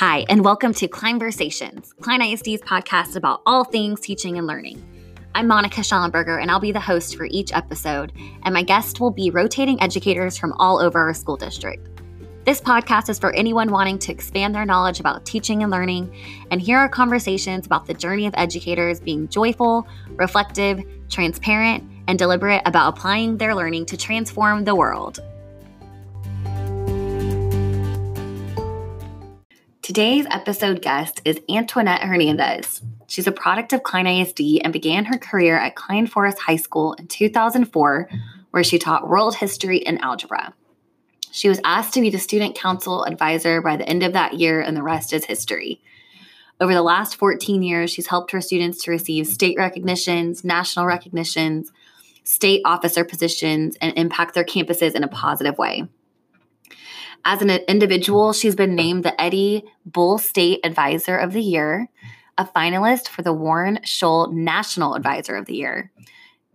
Hi, and welcome to Kleinversations, Klein ISD's podcast about all things teaching and learning. I'm Monica Schallenberger, and I'll be the host for each episode, and my guest will be rotating educators from all over our school district. This podcast is for anyone wanting to expand their knowledge about teaching and learning, and here are conversations about the journey of educators being joyful, reflective, transparent, and deliberate about applying their learning to transform the world. Today's episode guest is Antoinette Hernandez. She's a product of Klein ISD and began her career at Klein Forest High School in 2004, where she taught world history and algebra. She was asked to be the student council advisor by the end of that year, and the rest is history. Over the last 14 years, she's helped her students to receive state recognitions, national recognitions, state officer positions, and impact their campuses in a positive way. As an individual, she's been named the Eddie Bull State Advisor of the Year, a finalist for the Warren Shull National Advisor of the Year,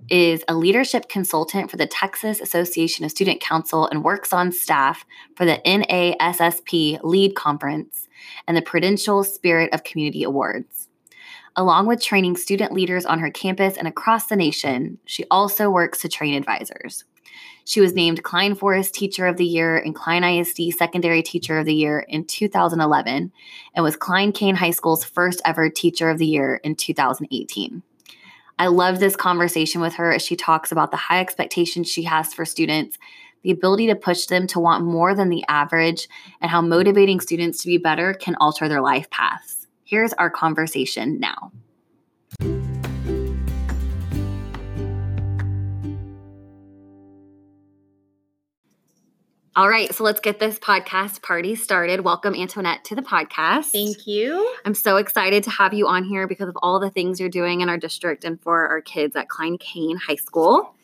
is a leadership consultant for the Texas Association of Student Council and works on staff for the NASSP Lead Conference and the Prudential Spirit of Community Awards. Along with training student leaders on her campus and across the nation, she also works to train advisors. She was named Klein Forest Teacher of the Year and Klein ISD Secondary Teacher of the Year in 2011 and was Klein Cain High School's first ever Teacher of the Year in 2018. I love this conversation with her as she talks about the high expectations she has for students, the ability to push them to want more than the average, and how motivating students to be better can alter their life paths. Here's our conversation now. All right, so let's get this podcast party started. Welcome, Antoinette, to the podcast. Thank you. I'm so excited to have you on here because of all the things you're doing in our district and for our kids at Klein Cain High School.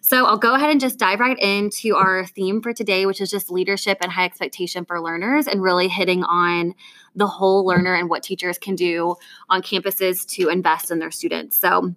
So I'll go ahead and just dive right into our theme for today, which is just leadership and high expectation for learners, and really hitting on the whole learner and what teachers can do on campuses to invest in their students. So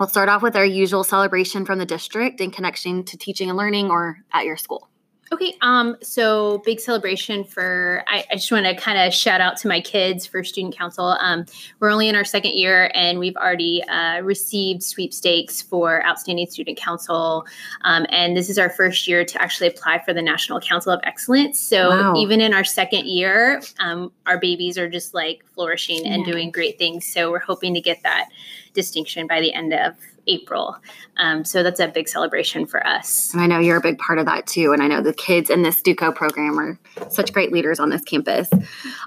we'll start off with our usual celebration from the district in connection to teaching and learning or at your school. Okay, um, so big celebration for I, I just want to kind of shout out to my kids for student council. Um, we're only in our second year and we've already uh, received sweepstakes for outstanding student council, um, and this is our first year to actually apply for the National Council of Excellence. So wow. even in our second year, um, our babies are just like flourishing and doing great things. So we're hoping to get that distinction by the end of April. Um, so that's a big celebration for us. And I know you're a big part of that too. And I know the kids in this StuCo program are such great leaders on this campus.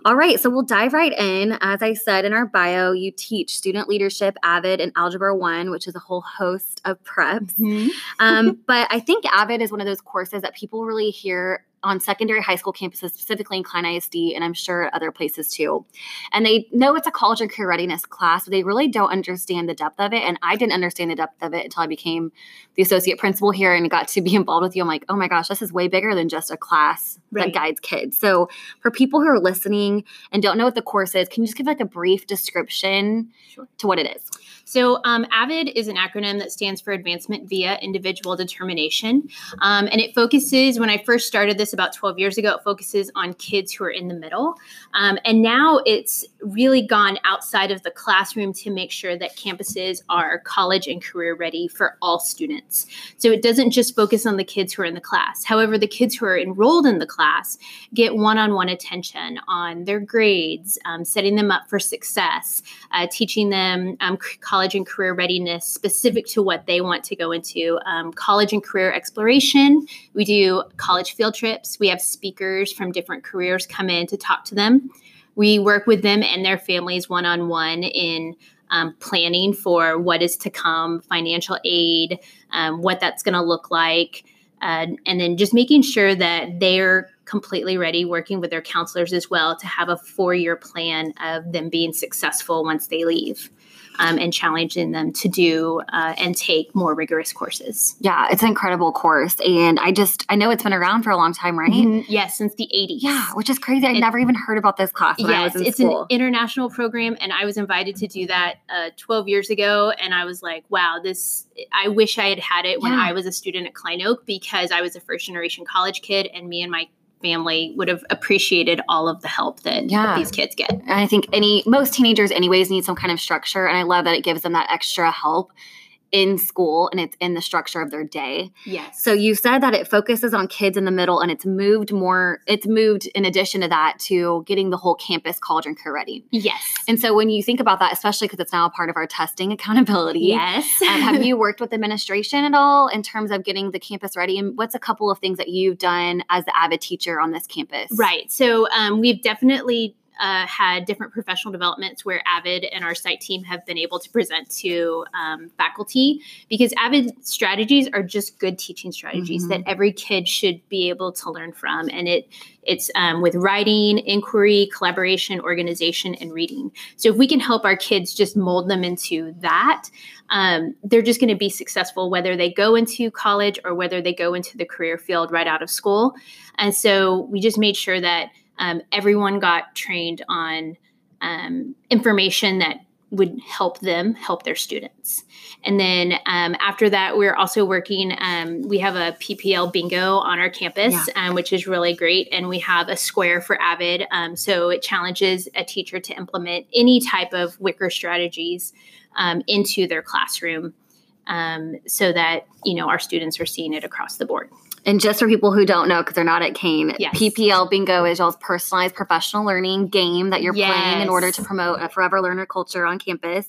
All right, so we'll dive right in. As I said in our bio, you teach student leadership, AVID, and Algebra 1, which is a whole host of preps. Mm-hmm. um, but I think AVID is one of those courses that people really hear on secondary high school campuses, specifically in Klein ISD, and I'm sure other places too. And they know it's a college and career readiness class, but they really don't understand the depth of it. And I didn't understand the depth of it until I became the associate principal here and got to be involved with you. I'm like, oh my gosh, this is way bigger than just a class right. that guides kids. So for people who are listening and don't know what the course is, can you just give like a brief description sure. to what it is? So, um, AVID is an acronym that stands for Advancement via Individual Determination. Um, and it focuses, when I first started this about 12 years ago, it focuses on kids who are in the middle. Um, and now it's really gone outside of the classroom to make sure that campuses are college and career ready for all students. So, it doesn't just focus on the kids who are in the class. However, the kids who are enrolled in the class get one on one attention on their grades, um, setting them up for success, uh, teaching them um, college and career readiness specific to what they want to go into. Um, college and career exploration. We do college field trips. We have speakers from different careers come in to talk to them. We work with them and their families one on one in um, planning for what is to come, financial aid, um, what that's going to look like, uh, and then just making sure that they're completely ready, working with their counselors as well to have a four year plan of them being successful once they leave um, and challenging them to do uh, and take more rigorous courses. Yeah, it's an incredible course. And I just, I know it's been around for a long time, right? Mm-hmm. Yes, since the 80s. Yeah, which is crazy. I it, never even heard about this class when yes, I was in it's school. an international program. And I was invited to do that uh, 12 years ago. And I was like, wow, this, I wish I had had it when yeah. I was a student at Klein Oak because I was a first generation college kid and me and my family would have appreciated all of the help that Yeah. these kids get. And I think any most teenagers anyways need some kind of structure and I love that it gives them that extra help in school and it's in the structure of their day. Yes. So you said that it focuses on kids in the middle and it's moved more it's moved in addition to that to getting the whole campus college and career ready. yes. And so when you think about that especially because it's now a part of our testing accountability. yes. um, have you worked with administration at all in terms of getting the campus ready? And what's a couple of things that you've done as the Avid teacher on this campus? Right. So um, we've definitely uh, had different professional developments where Avid and our site team have been able to present to um, faculty because Avid strategies are just good teaching strategies Mhm. that every kid should be able to learn from, and it it's um, with writing, inquiry, collaboration, organization, and reading. So if we can help our kids just mold them into that, um, they're just going to be successful whether they go into college or whether they go into the career field right out of school. And so we just made sure that um, everyone got trained on um, information that would help them help their students. And then um, after that, we're also working. Um, we have a PPL bingo on our campus, um, which is really great. And we have a square for Avid. Um, so it challenges a teacher to implement any type of WICOR strategies um, into their classroom. Um, so that you know our students are seeing it across the board. And just for people who don't know, because they're not at Cain, Yes. PPL Bingo is y'all's personalized professional learning game that you're playing in order to promote a forever learner culture on campus.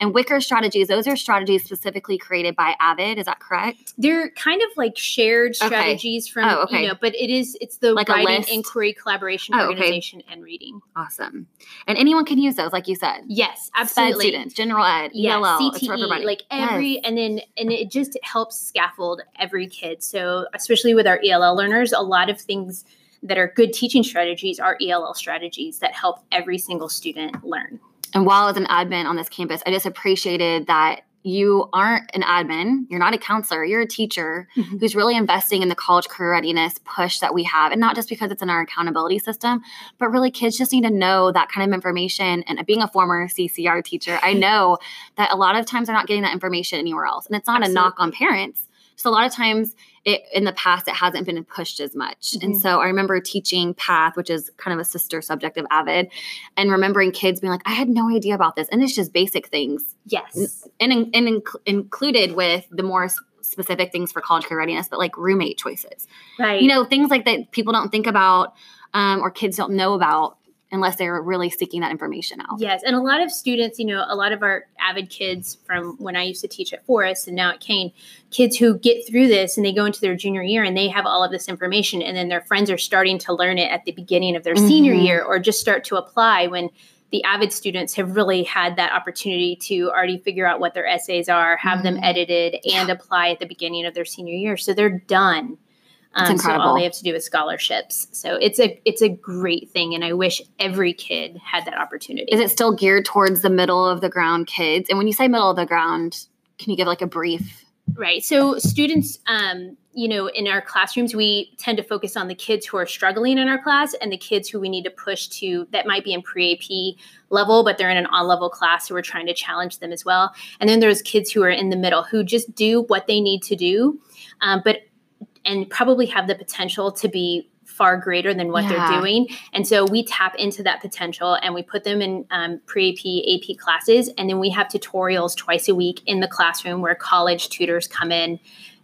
And WICOR strategies, those are strategies specifically created by Avid. Is that correct? They're kind of like shared Okay. strategies from Oh, okay. you know, but it is it's the Like writing, inquiry, collaboration, Oh, okay. organization, and reading. Awesome. And anyone can use those, like you said. Yes, absolutely. students, general ed, Yes, ELL, CTE, everybody. like every, Yes. and then and it just helps scaffold every kid. So especially with our ELL learners, a lot of things that are good teaching strategies are ELL strategies that help every single student learn. And while as an admin on this campus, I just appreciated that you aren't an admin, you're not a counselor, you're a teacher Mhm. who's really investing in the college career readiness push that we have. And not just because it's in our accountability system, but really kids just need to know that kind of information. And being a former CCR teacher, I know that a lot of times they're not getting that information anywhere else. And it's not a knock on parents. So a lot of times it in the past it hasn't been pushed as much. And Mhm. so I remember teaching Path, which is kind of a sister subject of Avid, and remembering kids being like, I had no idea about this. And it's just basic things Yes. and, and inc- included with the more specific things for college career readiness, but like roommate choices. Right. You know, things like that people don't think about um, or kids don't know about unless they're really seeking that information out. Yes, and a lot of students, you know, a lot of our avid kids from when I used to teach at Forest and now at Cain, kids who get through this and they go into their junior year and they have all of this information, and then their friends are starting to learn it at the beginning of their senior Mhm. year or just start to apply when the avid students have really had that opportunity to already figure out what their essays are, have them Mhm. edited, and apply at the beginning of their senior year. So they're done. It's Um, so all they have to do is scholarships. So it's a it's a great thing, and I wish every kid had that opportunity. Is it still geared towards the middle of the ground kids? And when you say middle of the ground, can you give like a brief? Right. So students, um, you know, in our classrooms, we tend to focus on the kids who are struggling in our class and the kids who we need to push to that might be in pre-AP level, but they're in an on-level class, so we're trying to challenge them as well. And then there's kids who are in the middle who just do what they need to do, um, but and probably have the potential to be far greater than what Yeah. they're doing. And so we tap into that potential and we put them in um, pre AP, AP classes. And then we have tutorials twice a week in the classroom where college tutors come in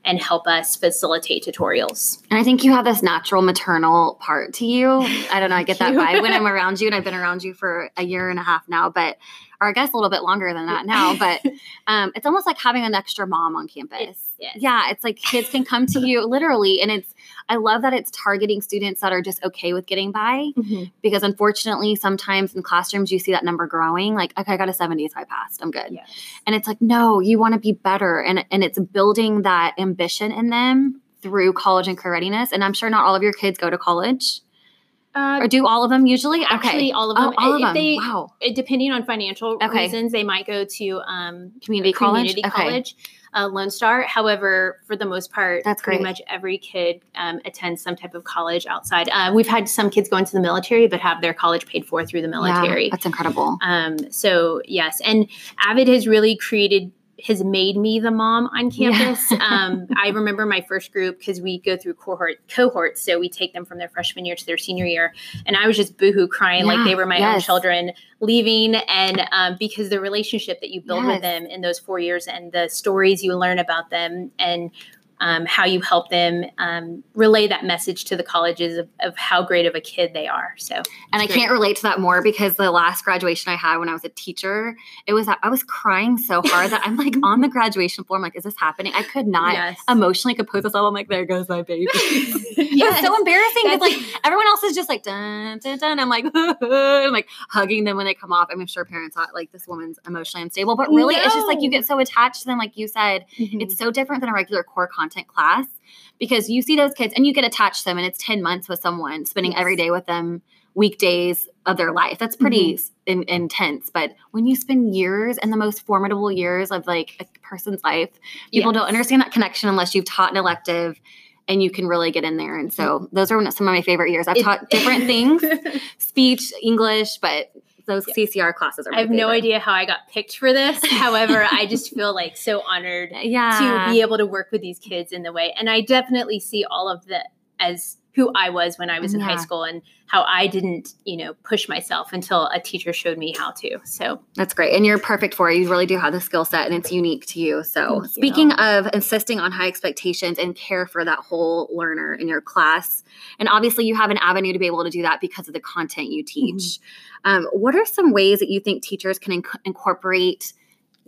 and help us facilitate tutorials. And I think you have this natural maternal part to you. I don't know. I get that vibe when I'm around you, and I've been around you for a year and a half now, but or I guess a little bit longer than that now. But um, it's almost like having an extra mom on campus. Yes. Yeah, it's like kids can come to you literally, and it's. I love that it's targeting students that are just okay with getting by Mhm. because unfortunately, sometimes in classrooms you see that number growing. Like, okay, I got a seventy, so I passed. I'm good. Yes. And it's like, no, you want to be better. And, and it's building that ambition in them through college and career readiness. And I'm sure not all of your kids go to college. Uh, Or do all of them usually? actually, okay. all of Oh, them. all of them. they- wow. depending on financial Okay. reasons, they might go to um, Community college? community Okay. college, uh, Lone Star. However, for the most part, That's pretty great. much every kid um, attends some type of college outside. Uh, we've had some kids go into the military, but have their college paid for through the military. Yeah, that's incredible. Um, so yes, and Avid has really created has made me the mom on campus. Yeah. um, I remember my first group because we go through cohort cohorts, so we take them from their freshman year to their senior year, and I was just boohoo crying yeah. like they were my yes. own children leaving, and um, because the relationship that you build yes. with them in those four years and the stories you learn about them and um, how you help them um, relay that message to the colleges of, of, how great of a kid they are. So, and I great. can't relate to that more because the last graduation I had when I was a teacher, it was I was crying so hard that I'm like on the graduation floor. I'm like, is this happening? I could not yes. emotionally compose myself. I'm like, there goes my baby. yes. It was so embarrassing because like everyone else is just like dun dun dun. I'm like, I'm like hugging them when they come off. I'm sure parents thought like this woman's emotionally unstable, but really, no. it's just like you get so attached to them. Like you said, mm-hmm. it's so different than a regular core content content class because you see those kids and you get attached to them and it's 10 months with someone spending yes. every day with them weekdays of their life that's pretty mm-hmm. in, intense but when you spend years and the most formidable years of like a person's life people yes. don't understand that connection unless you've taught an elective and you can really get in there and so those are some of my favorite years i've it, taught different things speech english but those CCR classes are. I have favorite. no idea how I got picked for this. However, I just feel like so honored yeah. to be able to work with these kids in the way, and I definitely see all of the as who I was when I was in yeah. high school and how I didn't, you know, push myself until a teacher showed me how to. So that's great. And you're perfect for it. You really do have the skill set and it's unique to you. So Thank speaking you. of insisting on high expectations and care for that whole learner in your class, and obviously you have an avenue to be able to do that because of the content you teach. Mm-hmm. Um, what are some ways that you think teachers can inc- incorporate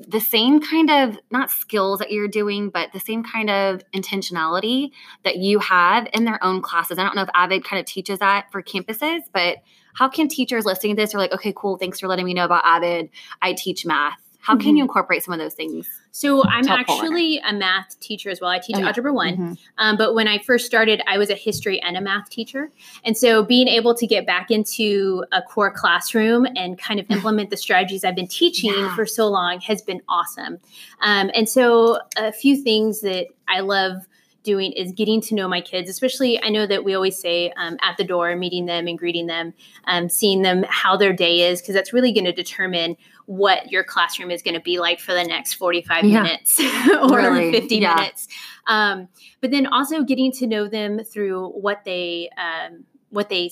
the same kind of not skills that you're doing, but the same kind of intentionality that you have in their own classes. I don't know if Avid kind of teaches that for campuses, but how can teachers listening to this are like, okay, cool, thanks for letting me know about Avid. I teach math. How can mm-hmm. you incorporate some of those things? So I'm actually a math teacher as well. I teach oh, algebra one, mm-hmm. um, but when I first started, I was a history and a math teacher, and so being able to get back into a core classroom and kind of implement the strategies I've been teaching yeah. for so long has been awesome. Um, and so a few things that I love doing is getting to know my kids especially i know that we always say um, at the door meeting them and greeting them um, seeing them how their day is because that's really going to determine what your classroom is going to be like for the next 45 yeah. minutes or really? 50 yeah. minutes. Um, but then also getting to know them through what they, um, what they,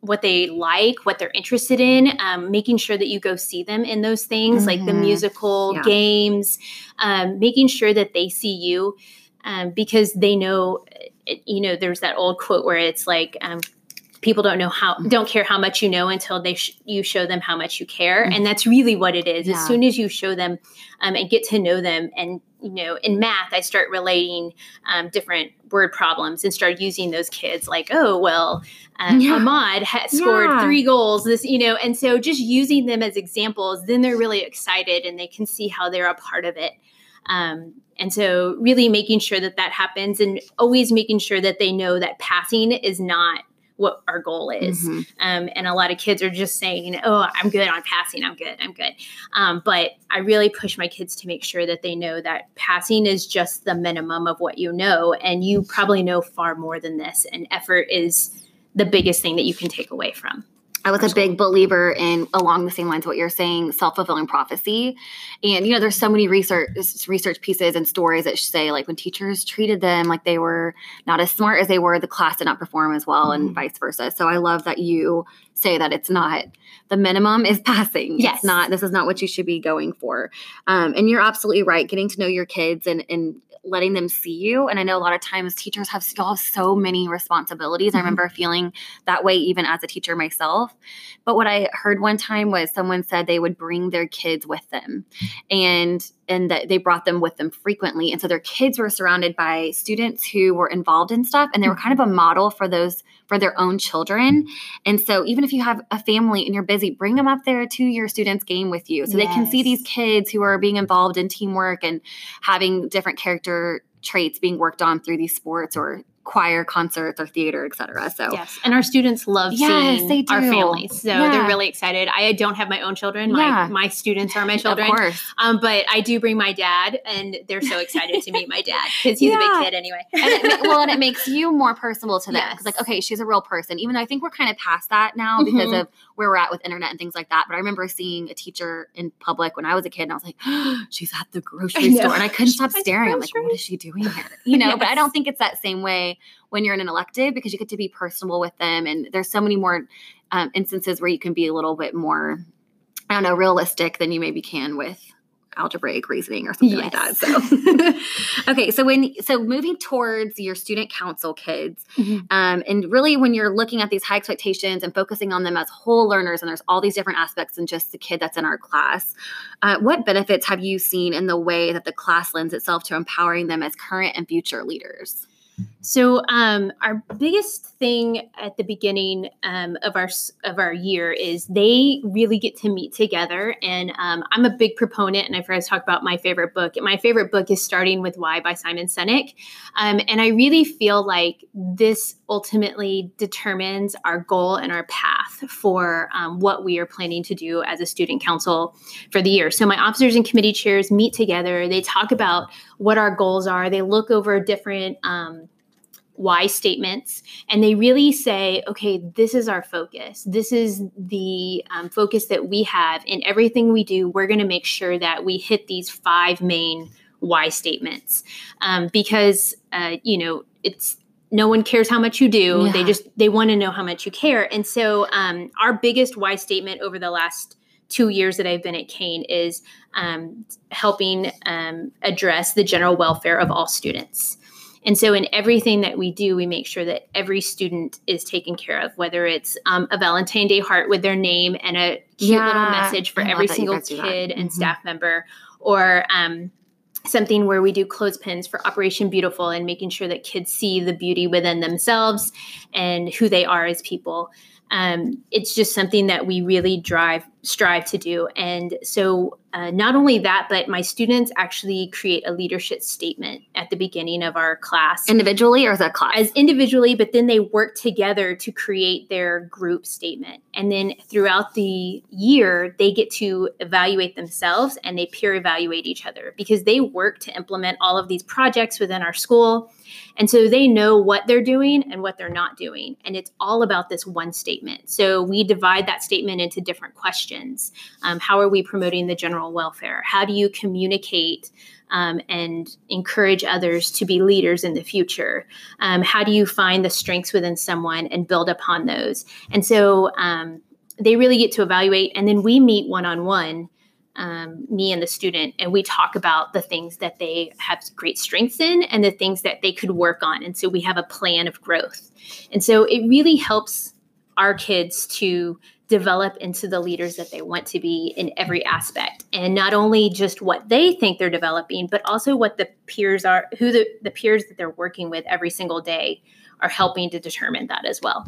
what they like, what they're interested in, um, making sure that you go see them in those things mm-hmm. like the mm-hmm. musical yeah. games, um, making sure that they see you um, because they know, you know, there's that old quote where it's like, um, people don't know how mm-hmm. don't care how much you know until they sh- you show them how much you care mm-hmm. and that's really what it is yeah. as soon as you show them um, and get to know them and you know in math i start relating um, different word problems and start using those kids like oh well um, yeah. ahmad has scored yeah. three goals this you know and so just using them as examples then they're really excited and they can see how they're a part of it um, and so really making sure that that happens and always making sure that they know that passing is not what our goal is. Mm-hmm. Um, and a lot of kids are just saying, oh, I'm good on passing. I'm good. I'm good. Um, but I really push my kids to make sure that they know that passing is just the minimum of what you know. And you probably know far more than this. And effort is the biggest thing that you can take away from. I was a big believer in along the same lines what you're saying, self-fulfilling prophecy. And you know, there's so many research research pieces and stories that say like when teachers treated them like they were not as smart as they were, the class did not perform as well mm-hmm. and vice versa. So I love that you say that it's not the minimum is passing. Yes. It's not this is not what you should be going for. Um, and you're absolutely right. Getting to know your kids and and letting them see you. And I know a lot of times teachers have still have so many responsibilities. Mm-hmm. I remember feeling that way even as a teacher myself. But what I heard one time was someone said they would bring their kids with them and and that they brought them with them frequently. And so their kids were surrounded by students who were involved in stuff and they were mm. kind of a model for those for their own children. And so even if you have a family and you're busy, bring them up there to your students' game with you so yes. they can see these kids who are being involved in teamwork and having different character traits being worked on through these sports or choir, concerts, or theater, etc. So yes, and our students love Yes, seeing our families, so Yeah. they're really excited. I don't have my own children; my Yeah. my students are my children. of course. Um, but I do bring my dad, and they're so excited to meet my dad because he's a big kid anyway. and it, well, and it makes you more personable to them Yes. like, okay, she's a real person. Even though I think we're kind of past that now because Mhm. of where we're at with internet and things like that. But I remember seeing a teacher in public when I was a kid, and I was like, she's at the grocery store, and I couldn't She's stop staring. I'm like, what is she doing here? You know. But I don't think it's that same way when you're in an elective because you get to be personable with them, and there's so many more um, instances where you can be a little bit more, I don't know, realistic than you maybe can with algebraic reasoning or something like that. So, okay, so when so moving towards your student council kids, Mhm. um, and really when you're looking at these high expectations and focusing on them as whole learners, and there's all these different aspects than just the kid that's in our class, uh, what benefits have you seen in the way that the class lends itself to empowering them as current and future leaders? So, um, our biggest thing at the beginning um, of our of our year is they really get to meet together. And um, I'm a big proponent, and I forgot to talk about my favorite book. My favorite book is Starting with Why by Simon Sinek, um, and I really feel like this ultimately determines our goal and our path for um, what we are planning to do as a student council for the year. So, my officers and committee chairs meet together. They talk about what our goals are. They look over different um, why statements and they really say, okay, this is our focus. This is the um, focus that we have in everything we do. We're going to make sure that we hit these five main why statements um, because, uh, you know, it's no one cares how much you do. They just they want to know how much you care. And so, um, our biggest why statement over the last two years that I've been at Cain is um, helping um, address the general welfare of all students. And so, in everything that we do, we make sure that every student is taken care of, whether it's um, a Valentine Day heart with their name and a cute little message for every single guys do that. kid and Mhm. staff member, or um, something where we do clothespins for Operation Beautiful and making sure that kids see the beauty within themselves and who they are as people. Um, it's just something that we really drive strive to do and so uh, not only that but my students actually create a leadership statement at the beginning of our class Individually or as a class? as individually, but then they work together to create their group statement. And then throughout the year, they get to evaluate themselves and they peer evaluate each other because they work to implement all of these projects within our school. And so they know what they're doing and what they're not doing. And it's all about this one statement. So we divide that statement into different questions. Um, how are we promoting the general welfare? How do you communicate? Um, and encourage others to be leaders in the future. Um, how do you find the strengths within someone and build upon those? And so um, they really get to evaluate, and then we meet one on one. Me and the student, and we talk about the things that they have great strengths in and the things that they could work on. And so we have a plan of growth. And so it really helps our kids to develop into the leaders that they want to be in every aspect. And not only just what they think they're developing but also what the peers are who the, the peers that they're working with every single day are helping to determine that as well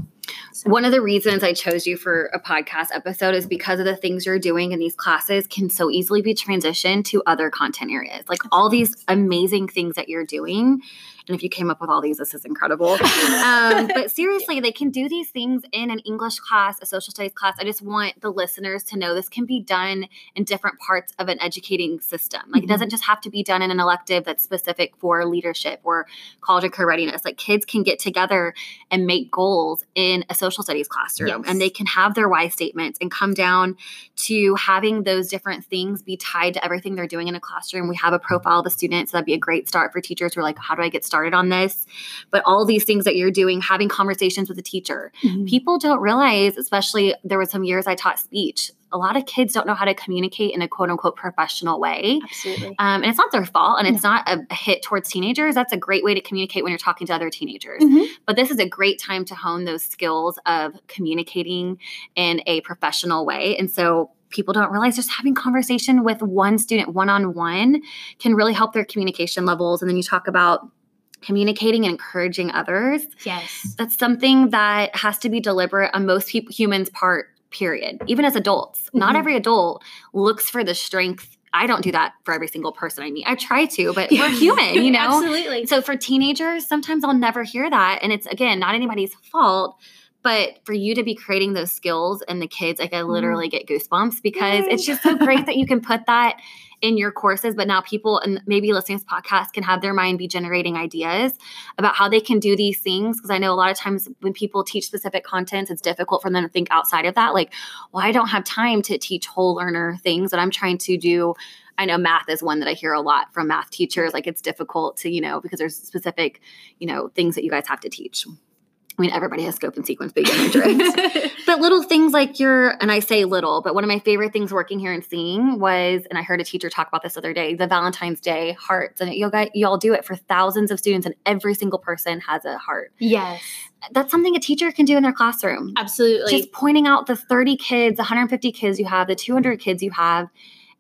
One of the reasons I chose you for a podcast episode is because of the things you're doing in these classes can so easily be transitioned to other content areas. Like all these amazing things that you're doing. And if you came up with all these, this is incredible. Um, but seriously, they can do these things in an English class, a social studies class. I just want the listeners to know this can be done in different parts of an educating system. Like Mhm. it doesn't just have to be done in an elective that's specific for leadership or college and career readiness. Like kids can get together and make goals in a social studies classroom Yes. and they can have their why statements and come down to having those different things be tied to everything they're doing in a classroom. We have a profile of the students. So that'd be a great start for teachers who are like, how do I get started on this? But all these things that you're doing, having conversations with the teacher, mm-hmm. people don't realize, especially there was some years I taught speech. A lot of kids don't know how to communicate in a quote unquote professional way. absolutely Um, and it's not their fault and it's not a hit towards teenagers. That's a great way to communicate when you're talking to other teenagers. Mhm. But this is a great time to hone those skills of communicating in a professional way. And so people don't realize just having conversation with one student one on one can really help their communication levels. And then you talk about communicating and encouraging others. yes That's something that has to be deliberate on most peop humans' part, period. Even as adults, not Mhm. every adult looks for the strength I don't do that for every single person I meet. I try to, but we're human, you know? Absolutely. So for teenagers, sometimes I'll never hear that. And it's, again, not anybody's fault. But for you to be creating those skills and the kids, like I literally get goosebumps because it's just so great that you can put that in your courses. But now people and maybe listening to this podcast can have their mind be generating ideas about how they can do these things. Because I know a lot of times when people teach specific contents, it's difficult for them to think outside of that. Like, well, I don't have time to teach whole learner things that I'm trying to do I know math is one that I hear a lot from math teachers. Like it's difficult to, you know, because there's specific, you know, things that you guys have to teach. I mean, everybody has scope and sequence, but but little things like your, and I say little, but one of my favorite things working here and seeing was, and I heard a teacher talk about this other day, the Valentine's Day hearts. And you you all do it for thousands of students, and every single person has a heart. yes. That's something a teacher can do in their classroom. Absolutely. Just pointing out the 30 kids, 150 kids you have, the 200 kids you have,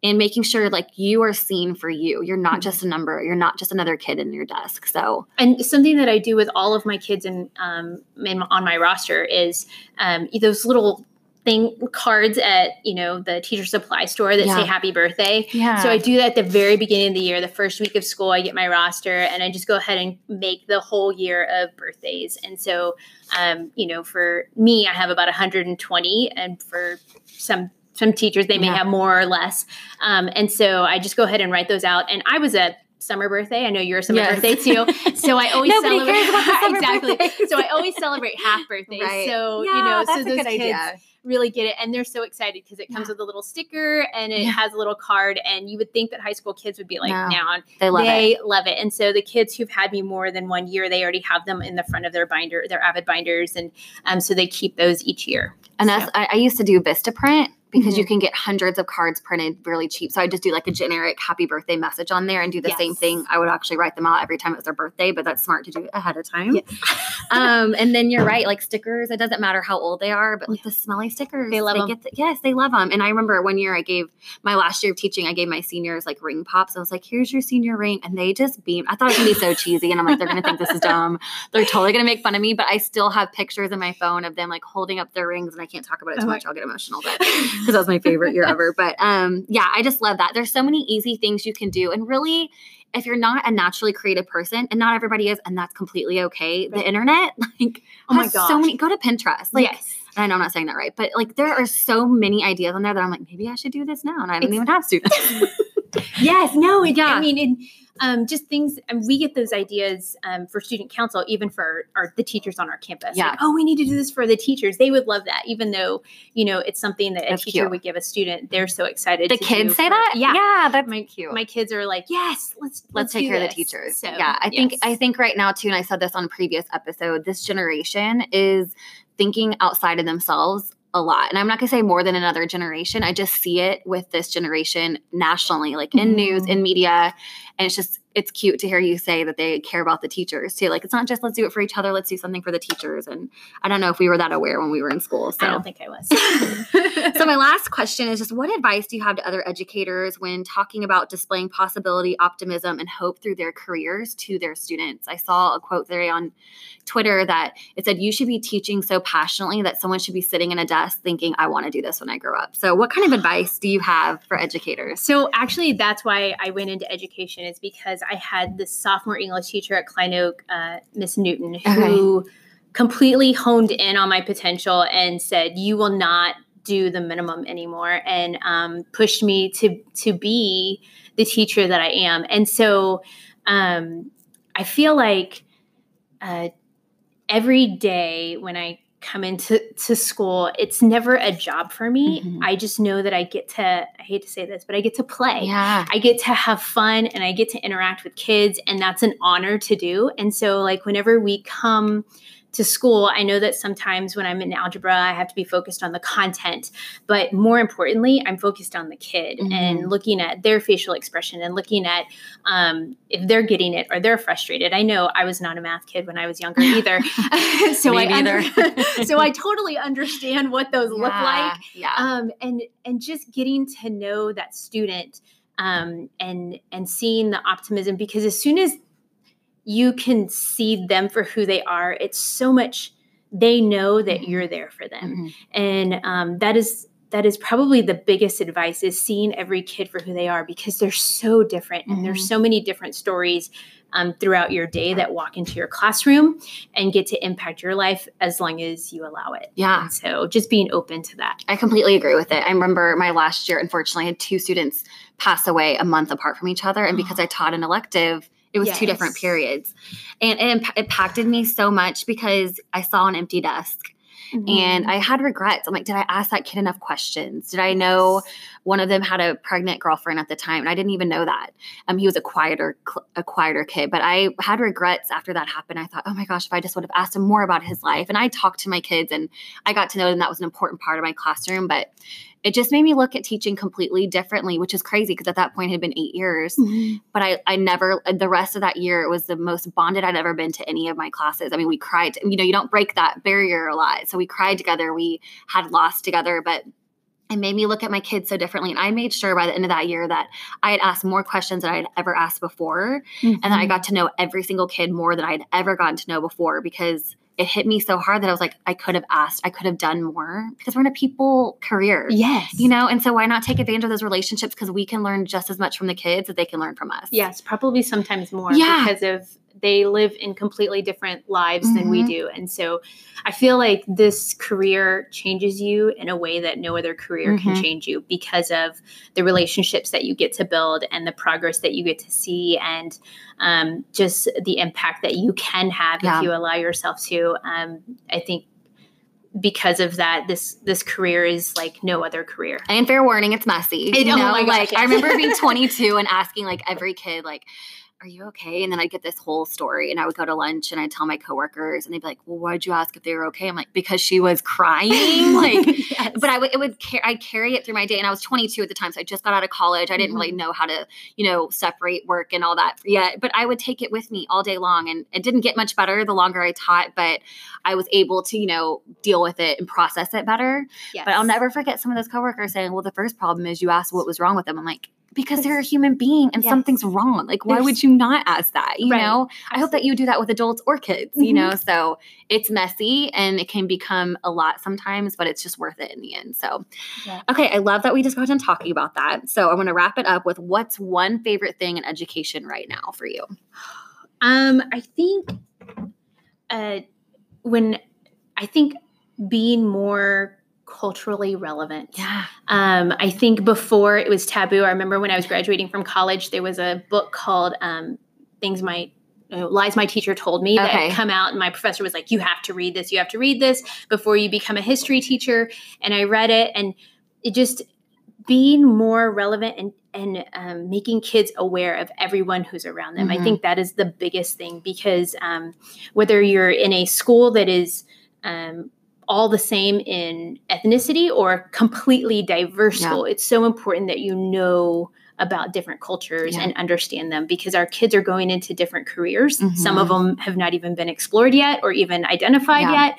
and making sure like you are seen for you. You're not just a number. You're not just another kid in your desk. So and something that I do with all of my kids and um, in on my roster is um, those little thing cards at you know the teacher supply store that Yeah. say happy birthday yeah. so i do that at the very beginning of the year the first week of school i get my roster and i just go ahead and make the whole year of birthdays and so um, you know for me i have about 120 and for some some teachers they may Yeah. have more or less um, and so i just go ahead and write those out and i was a summer birthday i know you're a summer Yes. birthday too so i always celebrate cares about the summer exactly birthdays. so i always celebrate half birthdays Right. so Yeah, you know so those kids idea. really get it and they're so excited because it comes with a little sticker and it Yeah. has a little card and you would think that high school kids would be like No, now They love they it. love it and so the kids who've had me more than one year they already have them in the front of their binder their avid binders and um, so they keep those each year And So- I, I used to do Vistaprint because Mhm. you can get hundreds of cards printed really cheap. So I just do like a generic happy birthday message on there and do the same thing. I would actually write them out every time it was their birthday, but that's smart to do it ahead of time. Yes. um, and then you're right, like stickers. It doesn't matter how old they are, but like the smelly stickers, They love 'em. Get the, yes, they love them. And I remember one year I gave my last year of teaching, I gave my seniors like ring pops. I was like, "Here's your senior ring," and they just beamed. I thought it was gonna be so cheesy, and I'm like, they're gonna think this is dumb. They're totally gonna make fun of me. But I still have pictures in my phone of them like holding up their rings, and I can't talk about it too Oh much. I'll get emotional, but because that was my favorite year ever. But um, yeah, I just love that. There's so many easy things you can do, and really, if you're not a naturally creative person, and not everybody is, and that's completely okay. The internet, like, Oh my has so many. Go to Pinterest, like. yes I know I'm not saying that right, but like there are so many ideas on there that I'm like, maybe I should do this now, and I don't even have students. yes no it, Yeah. i mean and um, just things and we get those ideas um, for student council even for our, the teachers on our campus Yeah. like, oh we need to do this for the teachers they would love that even though you know it's something that a That's teacher cute. would give a student they're so excited the to kids say for- that, yeah yeah, that's my cute. my kids are like yes let's Let's take do care of the teachers. So, yeah, I think. I think right now too, and I said this on a previous episode. This generation is thinking outside of themselves a lot, and I'm not gonna say more than another generation. I just see it with this generation nationally, like in news, Mhm. in media, and it's just it's cute to hear you say that they care about the teachers too. Like it's not just let's do it for each other, let's do something for the teachers. And I don't know if we were that aware when we were in school. So i don't think i was so my last question is just what advice do you have to other educators when talking about displaying possibility optimism and hope through their careers to their students? I saw a quote today on twitter that it said you should be teaching so passionately that someone should be sitting in a desk thinking i want to do this when i grow up so what kind of advice do you have for educators? So actually, that's why I went into education is because I had this sophomore English teacher at Klein Oak, uh, Miss Newton, who completely honed in on my potential and said, "You will not do the minimum anymore," and um, pushed me to to be the teacher that I am. And so, um, I feel like uh, every day when I come into to school, it's never a job for me. Mhm. I just know that I get to, I hate to say this, but I get to play. yeah I get to have fun and I get to interact with kids, and that's an honor to do. And so, like, whenever we come to school, I know that sometimes when I'm in algebra, I have to be focused on the content, but more importantly, I'm focused on the kid Mhm. and looking at their facial expression and looking at um, if they're getting it or they're frustrated. I know I was not a math kid when I was younger either, so I so I totally understand what those look like yeah um, and and just getting to know that student um, and and seeing the optimism because as soon as you can see them for who they are, it's so much they know that Mhm. you're there for them, Mhm. and um, that is that is probably the biggest advice is seeing every kid for who they are because they're so different and there's Mhm. so many different stories um, throughout your day that walk into your classroom and get to impact your life as long as you allow it. Yeah. And so just being open to that. I completely agree with it. I remember my last year, unfortunately, I had two students pass away a month apart from each other. And because I taught an elective, it was two different periods. And it imp- impacted me so much because I saw an empty desk Mm-hmm. and I had regrets. I'm like, did I ask that kid enough questions? Did I know one of them had a pregnant girlfriend at the time? And I didn't even know that. Um, he was a quieter, a quieter kid, but I had regrets after that happened. I thought, oh my gosh, if I just would have asked him more about his life. And I talked to my kids and I got to know them. That was an important part of my classroom, but it just made me look at teaching completely differently, which is crazy because at that point it had been eight years. Mhm. But I, I never, the rest of that year, it was the most bonded I'd ever been to any of my classes. I mean, we cried, you know, you don't break that barrier a lot. So we cried together, we had lost together, but it made me look at my kids so differently. And I made sure by the end of that year that I had asked more questions than I had ever asked before. And that I got mm-hmm. to know every single kid more than I had ever gotten to know before because it hit me so hard that I was like, I could have asked, I could have done more because we're in a people career. Yes. You know, and so why not take advantage of those relationships? Because we can learn just as much from the kids that they can learn from us. Yes, probably sometimes more Yeah. because of they live in completely different lives than we Mhm. do. And so I feel like this career changes you in a way that no other career can Mhm. change you because of the relationships that you get to build and the progress that you get to see and um, just the impact that you can have Yeah. if you allow yourself to. Um, I think because of that, this this career is like no other career. And fair warning, it's messy. It- you oh know, my gosh, like I remember being 22 and asking like every kid, like, "Are you okay?" And then I'd get this whole story, and I would go to lunch and I'd tell my coworkers, and they'd be like, "Well, why'd you ask if they were okay?" I'm like, "Because she was crying." like, Yes. but I would it would car- I'd carry it through my day, and I was 22 at the time, so I just got out of college. I didn't really mm-hmm. know how to, you know, separate work and all that yet. But I would take it with me all day long, and it didn't get much better the longer I taught. But I was able to, you know, deal with it and process it better. yes. But I'll never forget some of those coworkers saying, "Well, the first problem is you asked what was wrong with them." I'm like, "Because they're a human being and Yes. something's wrong. Like, why There's- would you not ask that? You Right. know? I hope that you do that with adults or kids. You Mhm. know? So it's messy and it can become a lot sometimes, but it's just worth it in the end. So, Yeah. okay, I love that we just got done talking about that. So I'm going to wrap it up with what's one favorite thing in education right now for you? Um, I think uh, when I think being more culturally relevant. Yeah. Um, I think before it was taboo. I remember when I was graduating from college, there was a book called um, "Things My." uh, Lies my teacher told me that Okay. had come out, and my professor was like, "You have to read this. You have to read this before you become a history teacher." And I read it, and it just being more relevant and and um, making kids aware of everyone who's around them. Mhm. I think that is the biggest thing because um, whether you're in a school that is um, all the same in ethnicity or completely diverse Yeah. school, it's so important that you know about different cultures Yeah. and understand them because our kids are going into different careers. Some Mhm. of them have not even been explored yet or even identified Yeah. yet.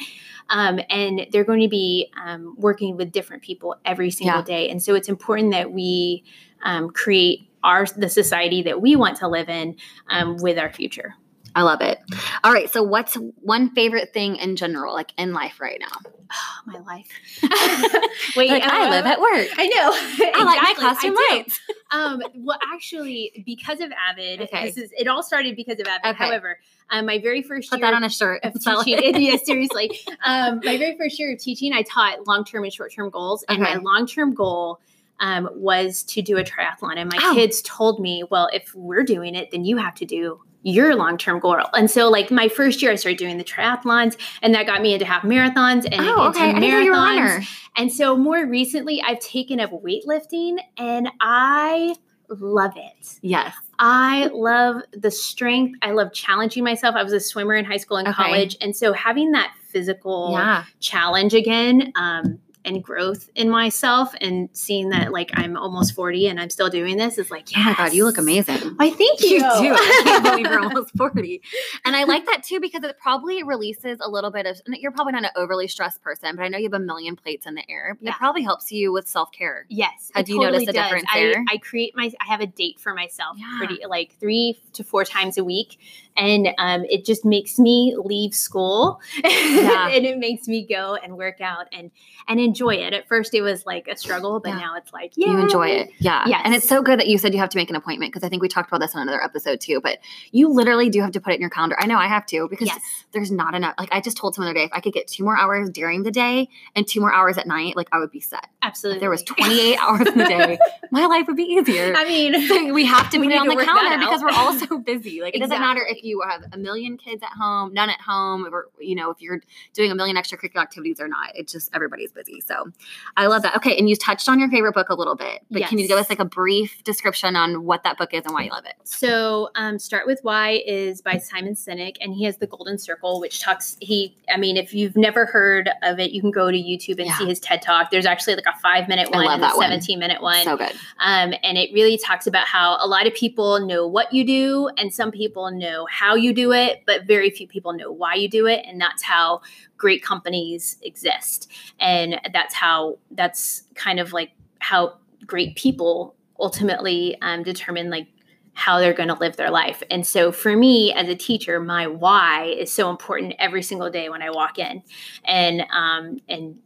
Um, and they're going to be um, working with different people every single Yeah. day. And so it's important that we um, create our the society that we want to live in um, with our future. I love it. All right. So, what's one favorite thing in general, like in life right now? Oh, my life. Wait, Like, I live at work. I know. I like my classroom lights. Um, well, actually, because of Avid, Okay. this is it all started because of Avid. Okay. However, um, my very first Put that on a shirt. of teaching, yeah, seriously, um, my very first year of teaching, I taught long term and short term goals, and my long term goal. Um, was to do a triathlon, and my Oh. kids told me, "Well, if we're doing it, then you have to do your long term goal." And so, like my first year, I started doing the triathlons, and that got me into half marathons and Oh, into okay. I didn't know you were a marathons. And so more recently, I've taken up weightlifting and I love it. Yes. I love the strength. I love challenging myself. I was a swimmer in high school and Okay. college. And so having that physical Yeah. challenge again um, and growth in myself and seeing that like I'm almost 40 and I'm still doing this is like, Oh my God, you look amazing. I think you. You do. I can't believe you're almost 40. And I like that too because it probably releases a little bit of, you're probably not an overly stressed person, but I know you have a million plates in the air. Yeah. It probably helps you with self care. Yes. Have it you noticed totally a does. difference I, there? I create my I have a date for myself Yeah. pretty like three to four times a week and um, it just makes me leave school Yeah. and it makes me go and work out and and enjoy it at first it was like a struggle but Yeah. now it's like yeah You enjoy it. Yeah. Yes. And it's so good that you said you have to make an appointment because I think we talked about this on another episode too. But you literally do have to put it in your calendar. I know I have to because yes there's not enough. Like I just told someone the other day, if I could get two more hours during the day and two more hours at night, like I would be set. absolutely If there was 28 hours in the day, my life would be easier. i mean So we have to put it on the calendar because we're all so busy. Like it doesn't matter if You have a million kids at home, none at home, or you know, if you're doing a million extracurricular activities or not. It's just everybody's busy. So I love that. Okay, and you touched on your favorite book a little bit, but can you give us like a brief description on what that book is and why you love it? So, um, Start With Why is by Simon Sinek, and he has the Golden Circle, which talks. He, I mean, if you've never heard of it, you can go to YouTube and Yeah. see his TED Talk. There's actually like a five minute one and a that one. 17 minute one. So good. Um, and it really talks about how a lot of people know what you do, and some people know how you do it, but very few people know why you do it. And that's how great companies exist. And that's how, that's kind of like how great people ultimately um, determine like how they're going to live their life. And so for me as a teacher, my why is so important every single day when I walk in. And um and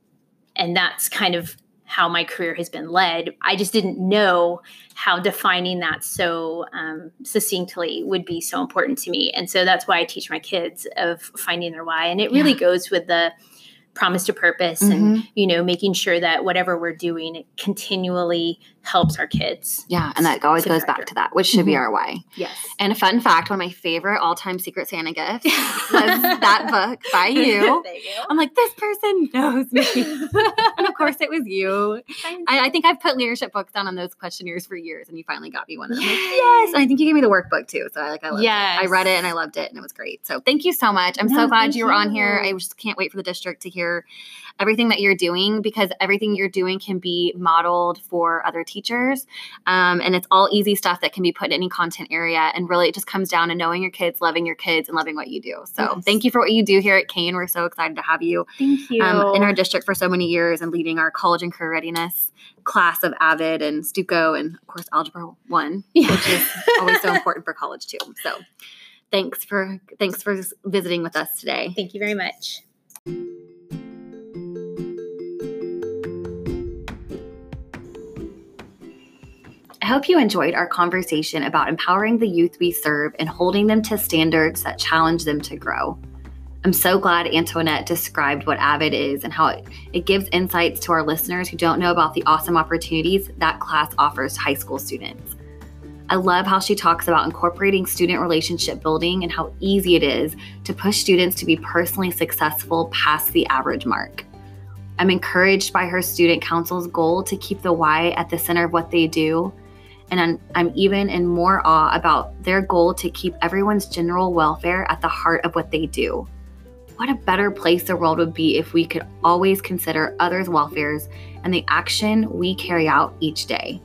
and that's kind of how my career has been led. I just didn't know how defining that so um, succinctly would be so important to me. And so that's why I teach my kids of finding their why. And it really Yeah. goes with the promise to purpose and you know making sure that whatever we're doing it continually helps our kids Yeah, and that always goes back to that, which should be Mhm. our why. yes And a fun fact: one of my favorite all-time Secret Santa gifts was that book by you. Thank you. I'm like, this person knows me. and of course, it was you. I, I think I've put leadership books down on those questionnaires for years, and you finally got me one. And I'm Yes. yes. And I think you gave me the workbook too. So I like, I loved it. I read it and I loved it, and it was great. So thank you so much. I'm so glad you were on here. I just can't wait for the district to hear everything that you're doing because everything you're doing can be modeled for other teachers. Um, and it's all easy stuff that can be put in any content area. And really, it just comes down to knowing your kids, loving your kids, and loving what you do. So Yes. thank you for what you do here at Cain. We're so excited to have you thank you um, in our district for so many years and leading our college and career readiness class of AVID and StuCo and of course Algebra One, Yeah. which is always so important for college too. So thanks for thanks for visiting with us today. thank you very much I hope you enjoyed our conversation about empowering the youth we serve and holding them to standards that challenge them to grow. I'm so glad Antoinette described what AVID is and how it, it gives insights to our listeners who don't know about the awesome opportunities that class offers high school students. I love how she talks about incorporating student relationship building and how easy it is to push students to be personally successful past the average mark. I'm encouraged by her student council's goal to keep the why at the center of what they do and I'm, even in more awe about their goal to keep everyone's general welfare at the heart of what they do. What a better place the world would be if we could always consider others' welfares and the action we carry out each day.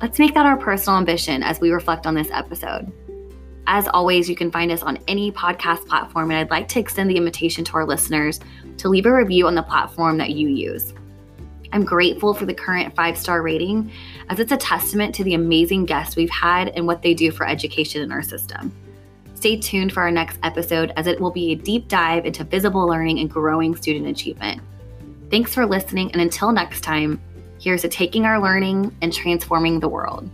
Let's make that our personal ambition as we reflect on this episode. As always, you can find us on any podcast platform, and I'd like to extend the invitation to our listeners to leave a review on the platform that you use. I'm grateful for the current five star rating, as it's a testament to the amazing guests we've had and what they do for education in our system. Stay tuned for our next episode, as it will be a deep dive into visible learning and growing student achievement. Thanks for listening, and until next time, here's to taking our learning and transforming the world.